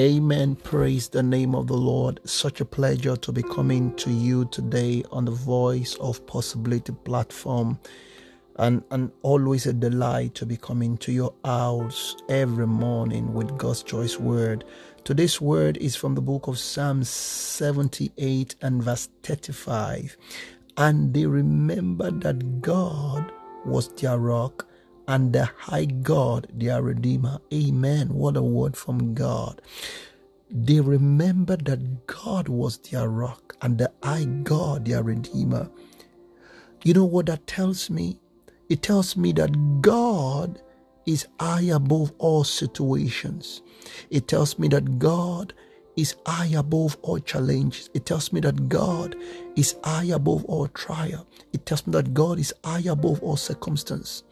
Amen. Praise the name of the Lord. Such a pleasure to be coming to you today on the Voice of Possibility platform. And, and always a delight to be coming to your house every morning with God's choice word. Today's word is from the book of Psalms 78 and verse 35. And they remembered that God was their rock and the high God, their Redeemer. Amen. What a word from God. They remembered that God was their rock and the high God, their Redeemer. You know what that tells me? It tells me that God is high above all situations. It tells me that God is high above all challenges. It tells me that God is high above all trial. It tells me that God is high above all circumstance.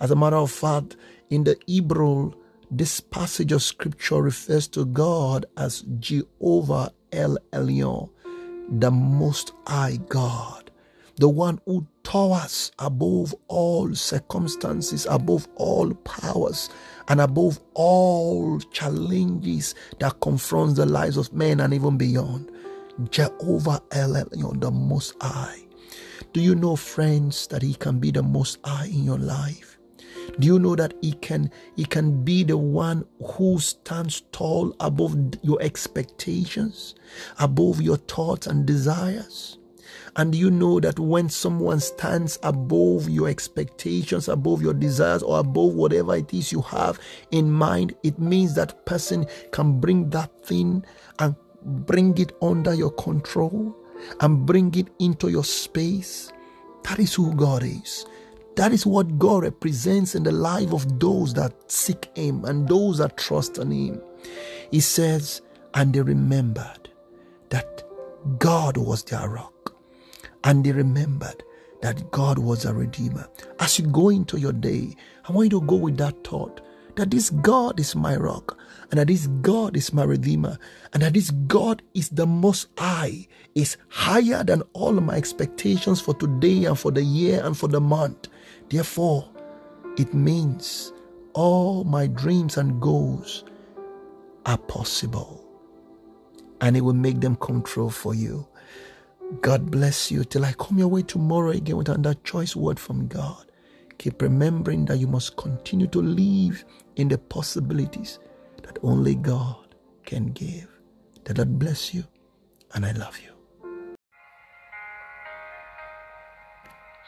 As a matter of fact, in the Hebrew, this passage of scripture refers to God as Jehovah El Elyon, the Most High God, the one who towers above all circumstances, above all powers, and above all challenges that confronts the lives of men and even beyond. Jehovah El Elyon, the Most High. Do you know, friends, that He can be the Most High in your life? Do you know that he can he can be the one who stands tall above your expectations, above your thoughts and desires? And you know that when someone stands above your expectations, above your desires, or above whatever it is you have in mind, it means that person can bring that thing and bring it under your control and bring it into your space. That is who God is. That is what God represents in the life of those that seek Him and those that trust in Him. He says, and they remembered that God was their rock. And they remembered that God was a redeemer. As you go into your day, I want you to go with that thought that this God is my rock, and that this God is my redeemer, and that this God is the most high, is higher than all my expectations for today and for the year and for the month. Therefore, it means all my dreams and goals are possible, and it will make them come true for you. God bless you till I come your way tomorrow again with another choice word from God. Keep remembering that you must continue to live in the possibilities that only God can give. That God bless you, and I love you.